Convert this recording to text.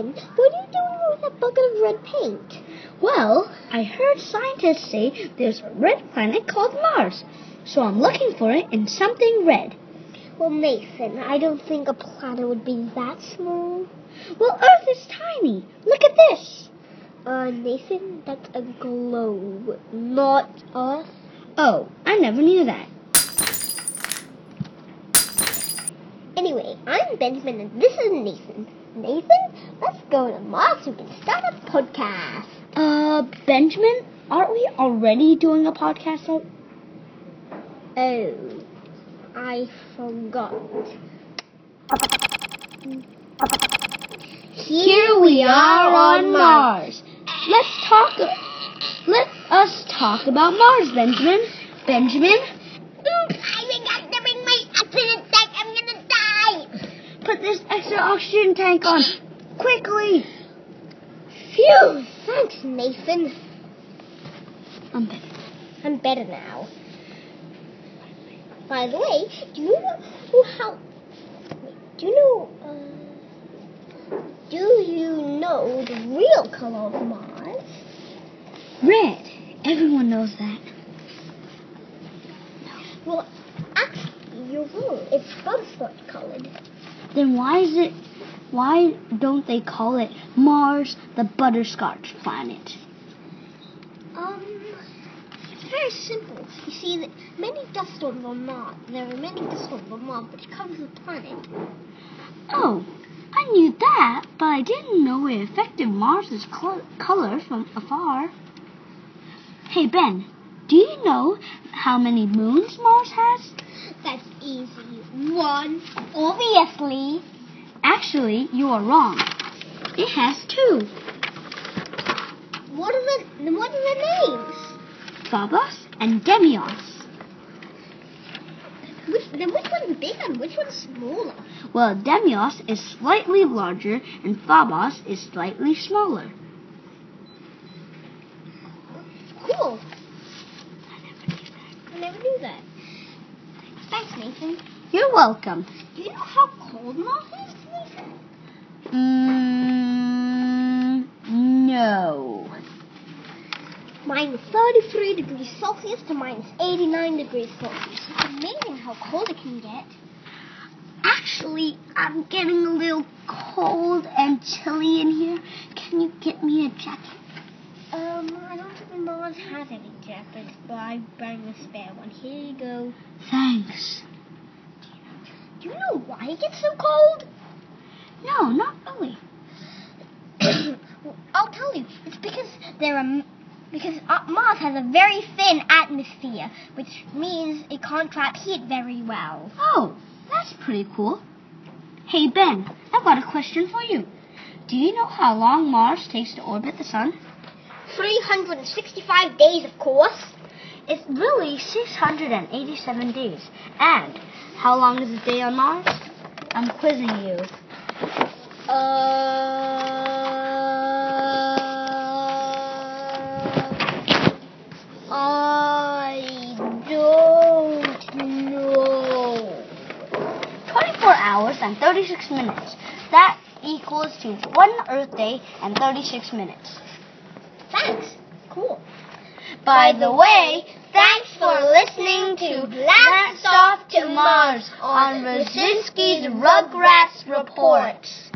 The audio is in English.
What are you doing with that bucket of red paint? Well, I heard scientists say there's a red planet called Mars, so I'm looking for it in something red. Well, Nathan, I don't think a planet would be that small. Well, Earth is tiny. Look at this. Uh, Nathan, that's a globe, not Earth. Oh, I never knew that. Anyway, I'm Benjamin and this is Nathan. Nathan, let's go to Mars so we can start a podcast. Uh, Benjamin, aren't we already doing a podcast? Out? Oh, I forgot. Here we are on Mars. Let's talk. Let us talk about Mars, Benjamin. Benjamin, oxygen tank on quickly. Phew, thanks, Nathan. I'm better. I'm better now. By the way, do you know how? Do you know? Uh, do you know the real color of Mars? Red. Everyone knows that. Well, actually, you're wrong. It's butterscotch colored. Then why is it? Why don't they call it Mars, the butterscotch planet? Um, it's very simple. You see, that many dust storms on Mars. There are many dust storms on Mars, which covers the planet. Oh, I knew that, but I didn't know it affected Mars's color from afar. Hey Ben, do you know how many moons Mars has? Easy. One, obviously. Actually, you are wrong. It has two. What are the What are the names? Phobos and Deimos. Which, then which one's bigger and which one's smaller? Well, Deimos is slightly larger and Phobos is slightly smaller. Cool. I never knew that. Thanks, Nathan. You're welcome. Do you know how cold Mars is, Nathan? Mm, no. Minus 33 degrees Celsius to minus 89 degrees Celsius. It's amazing how cold it can get. Actually, I'm getting a little cold and chilly in here. Can you get me a jacket? Um, I don't Mars has any jackets, but I bring a spare one. Here you go. Thanks. Do you know why it gets so cold? No, not really. well, I'll tell you. It's because there are because uh, Mars has a very thin atmosphere, which means it can't trap heat very well. Oh, that's pretty cool. Hey, Ben, I've got a question for you. Do you know how long Mars takes to orbit the Sun? 365 days, of course. It's really 687 days. And how long is a day on Mars? I'm quizzing you. Uh, I don't know. 24 hours and 36 minutes. That equals to one Earth day and 36 minutes. Thanks. Cool. By the way, thanks for listening to Blast Off to Mars on Rosinski's Rugrats Reports.